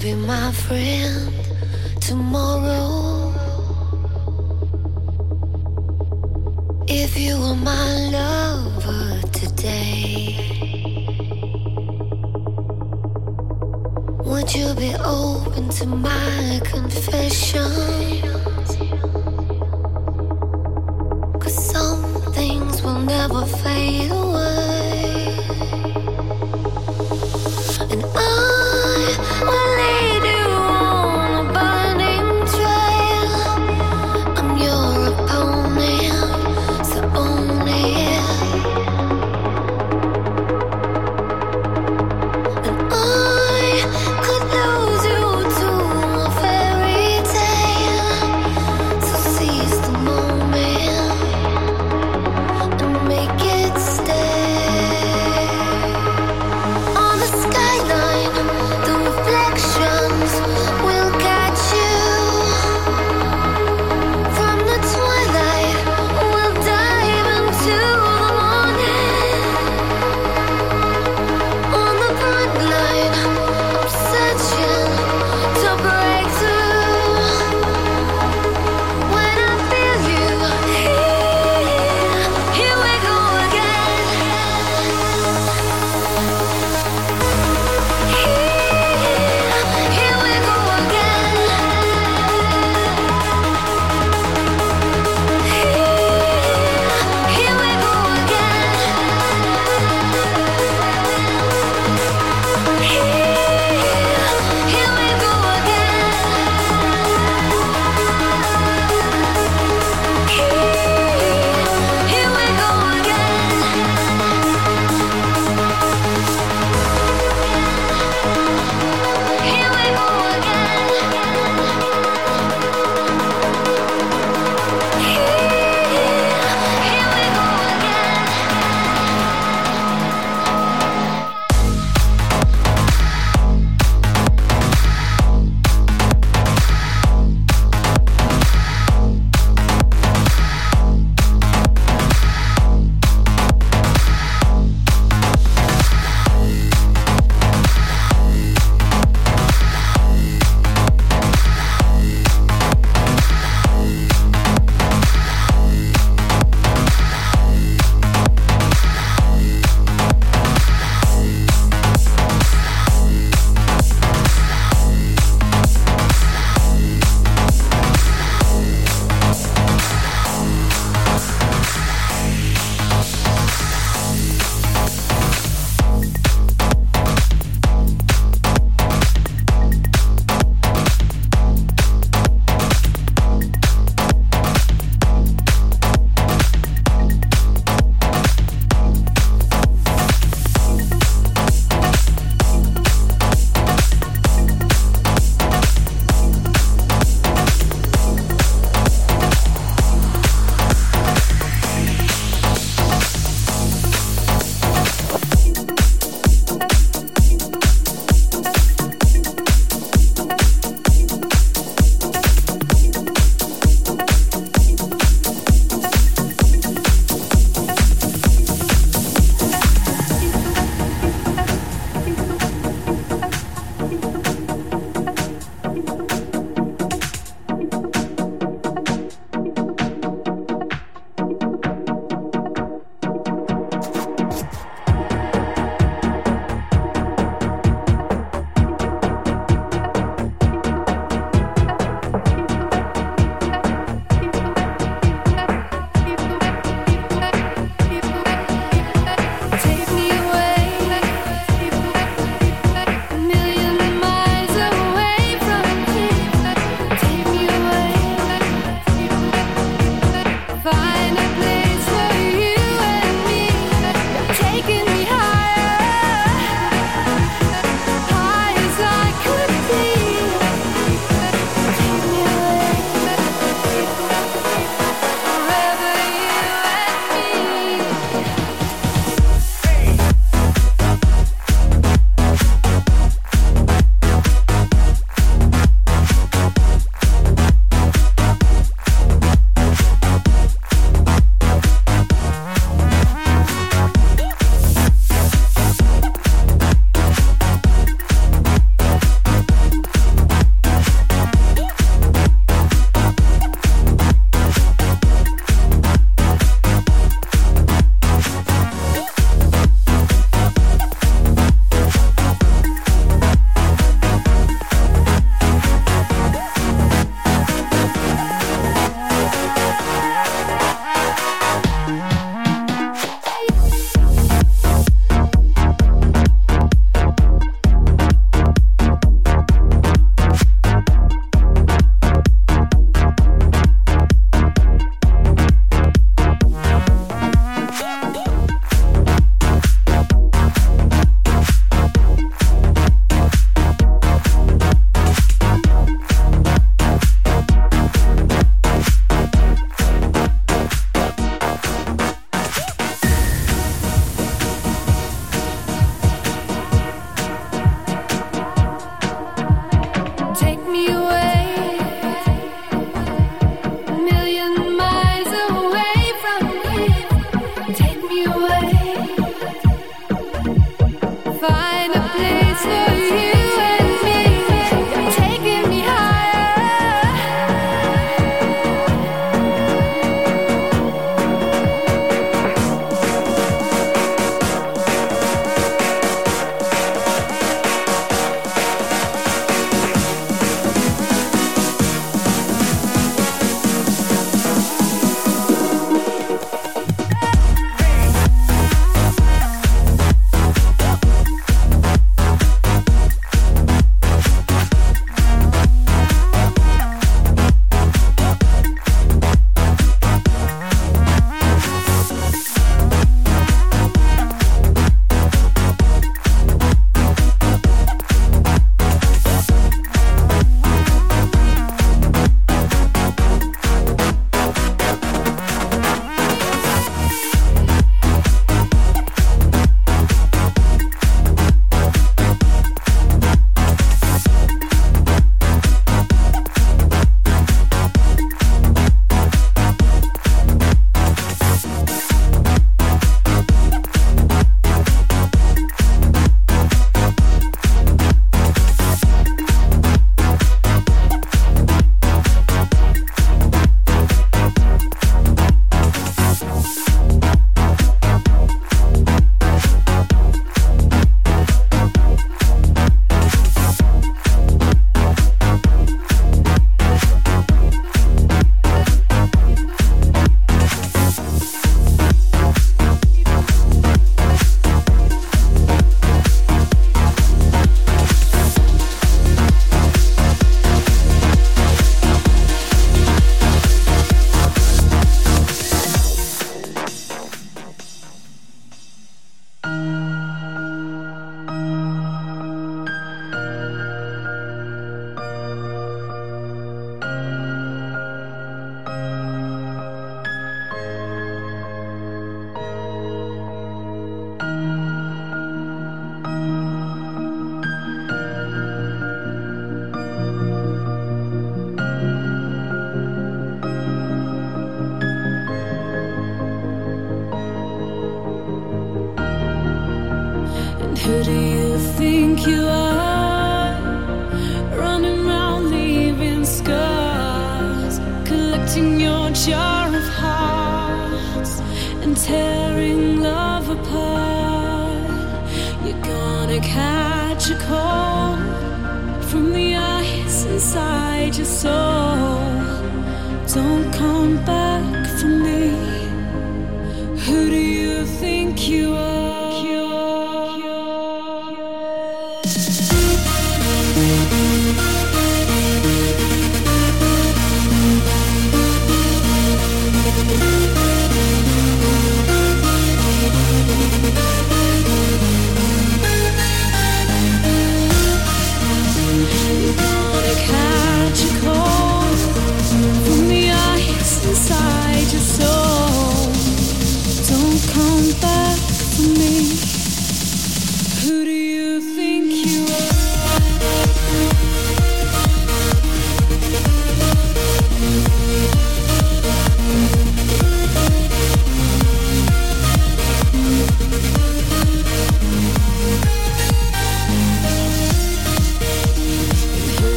Be my friend tomorrow? If you were my lover today, would you be open to my confessions? Cause some things will never fade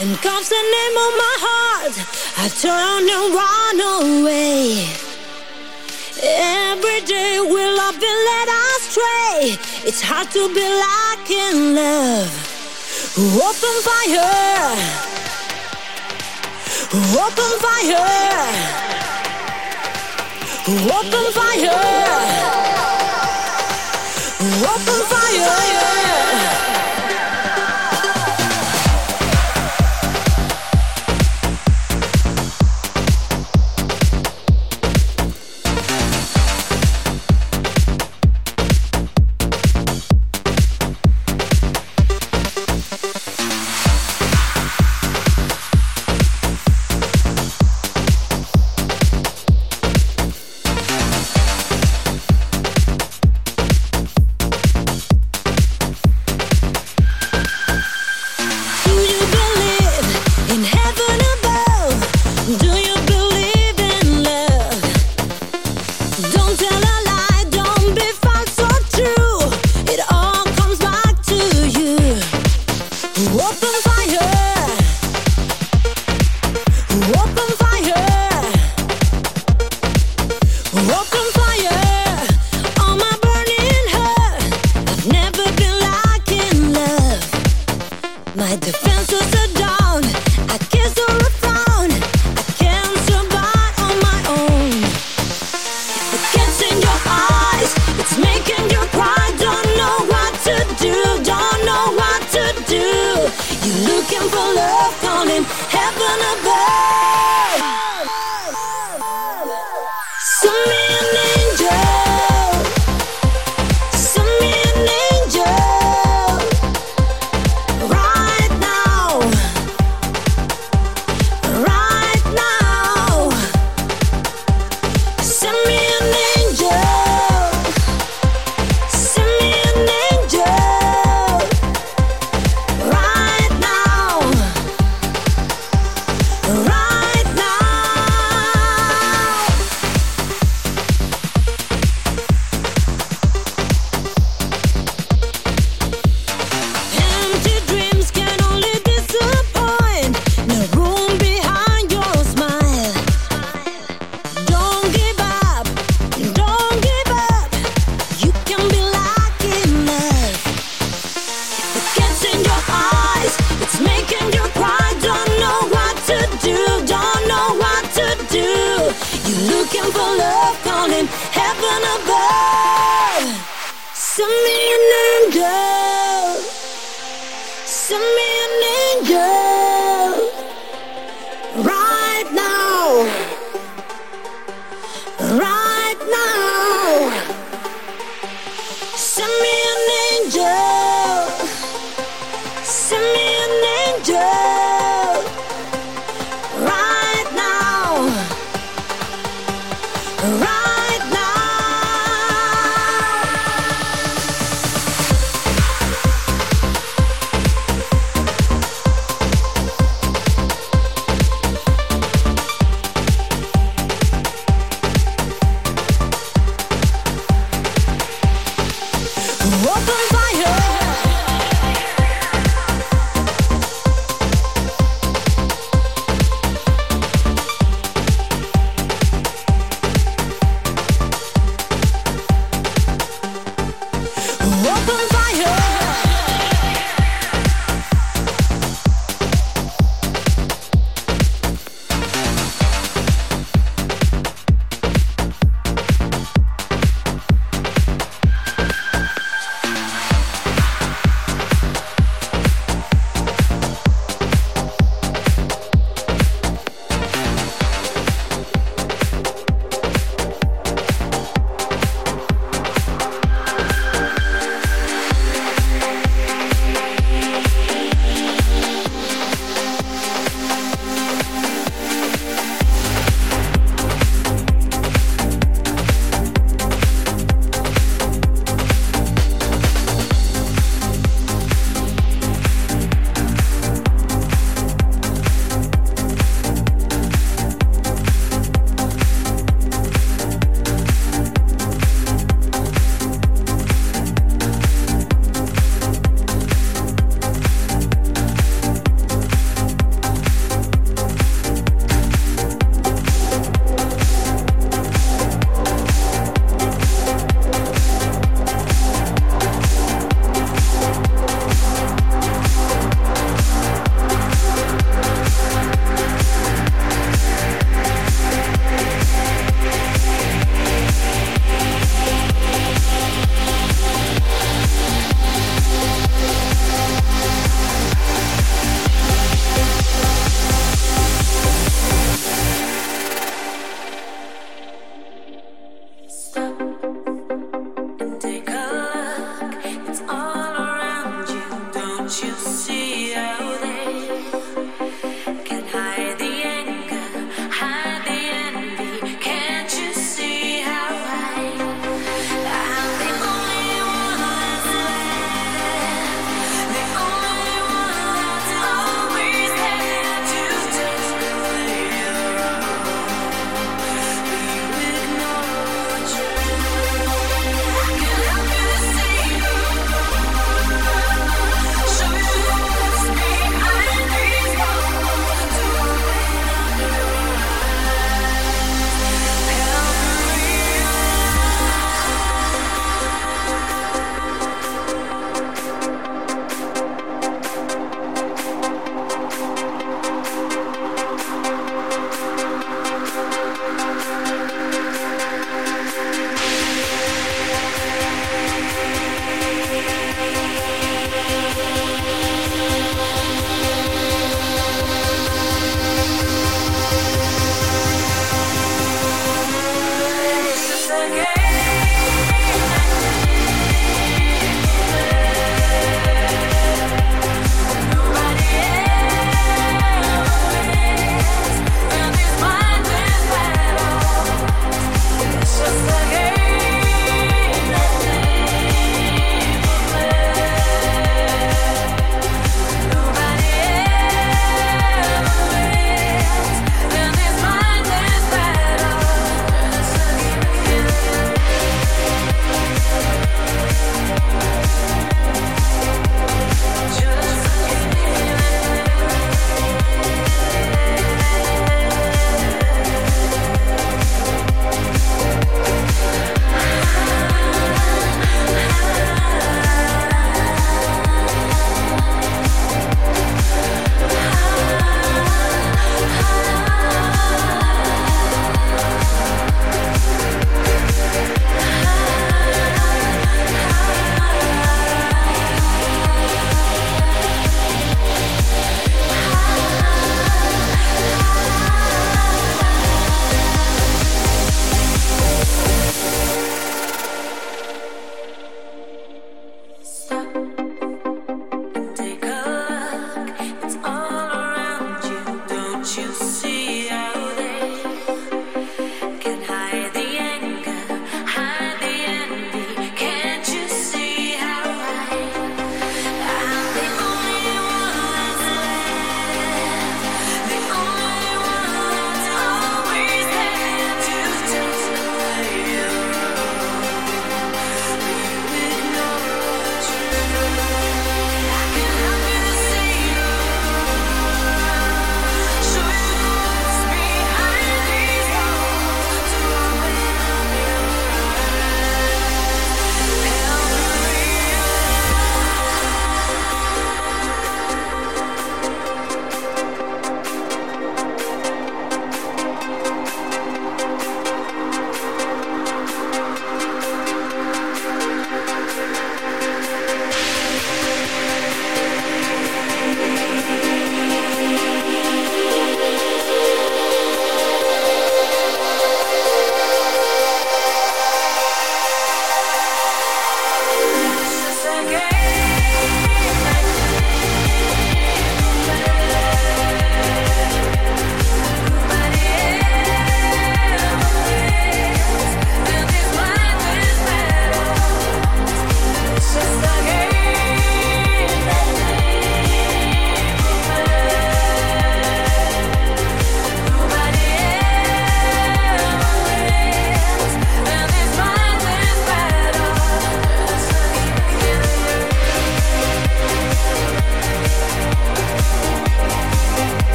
and comes the name of my heart. I turn and run away. Every day will I be led astray. It's hard to be like in love. Open fire. Open fire. Open fire. Open fire.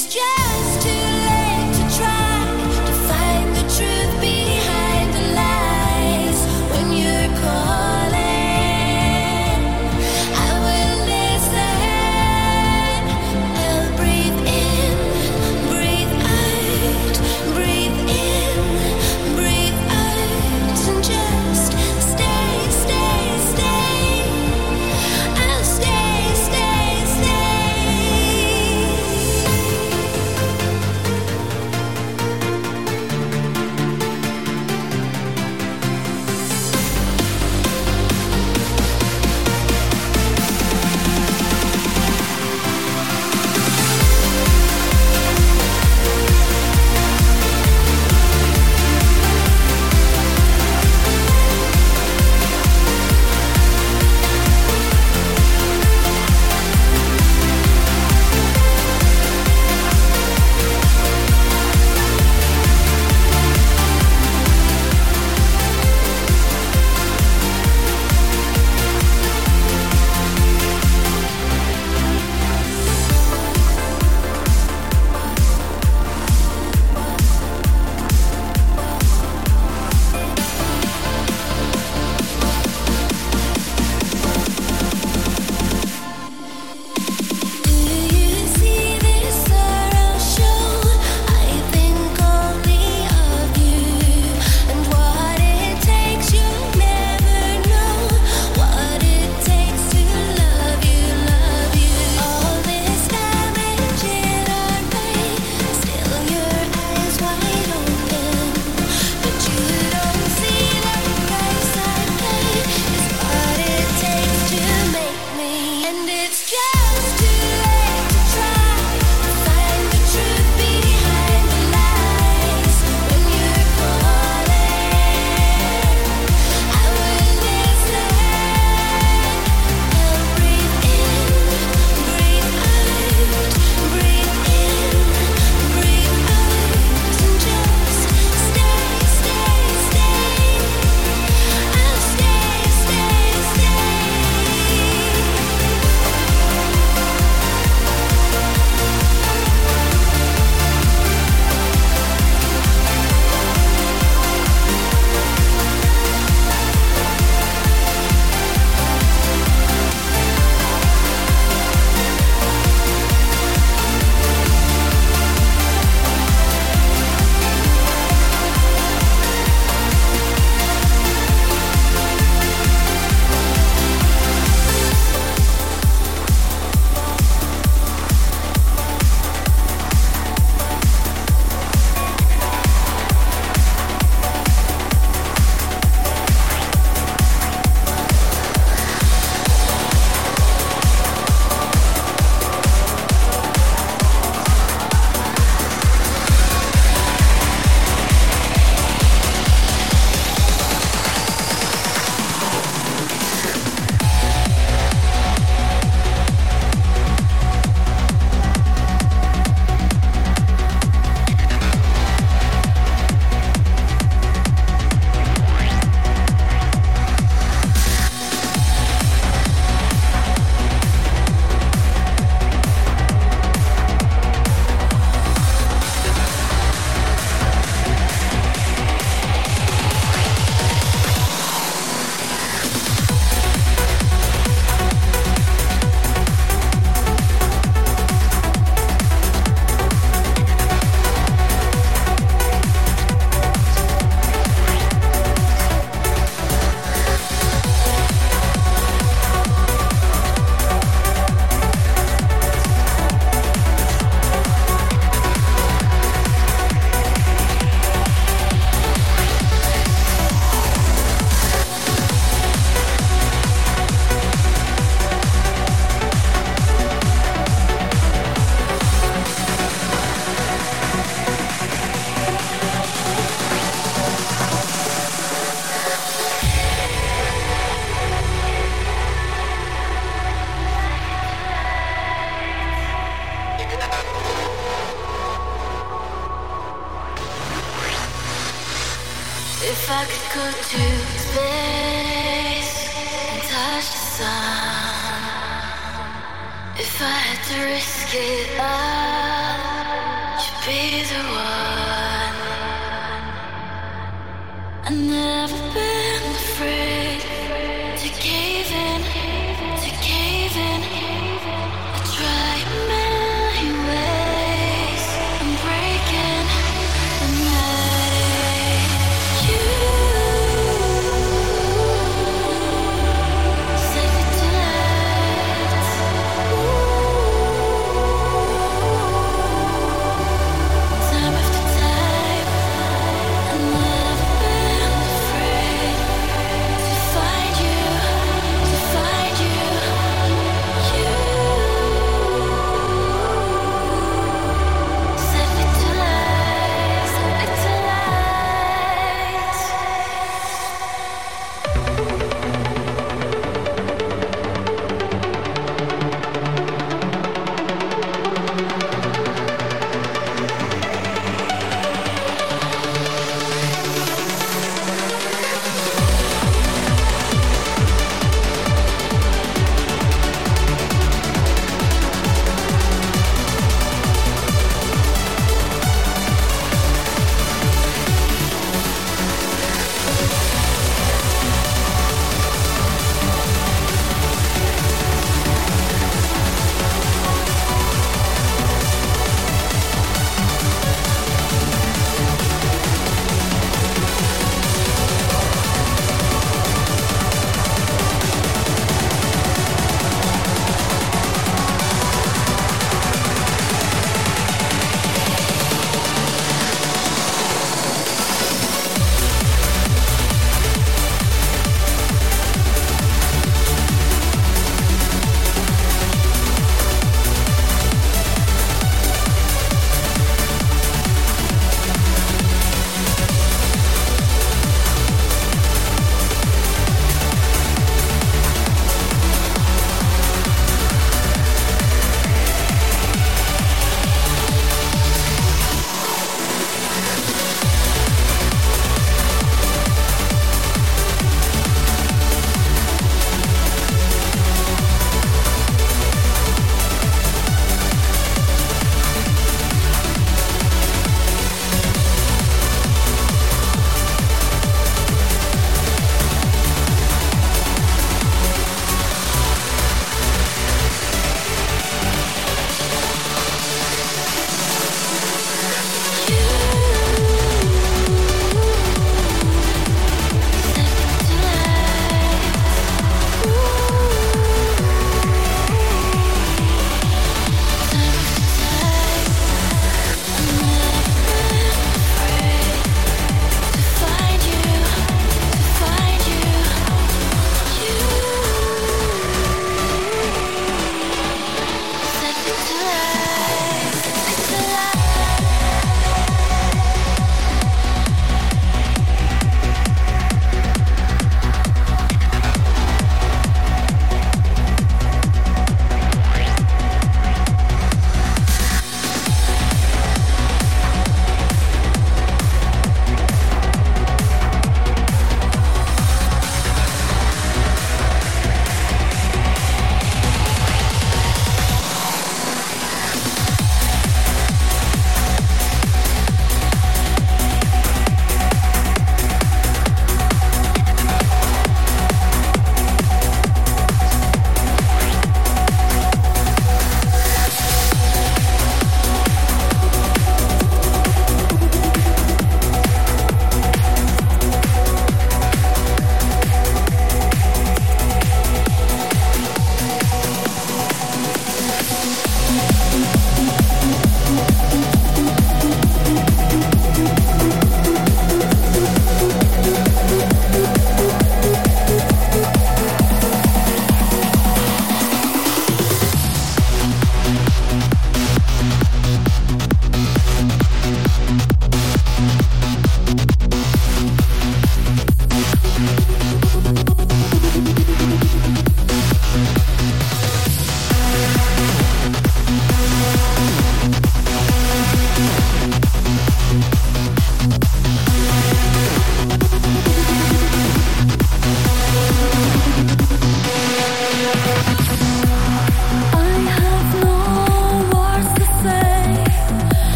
It's just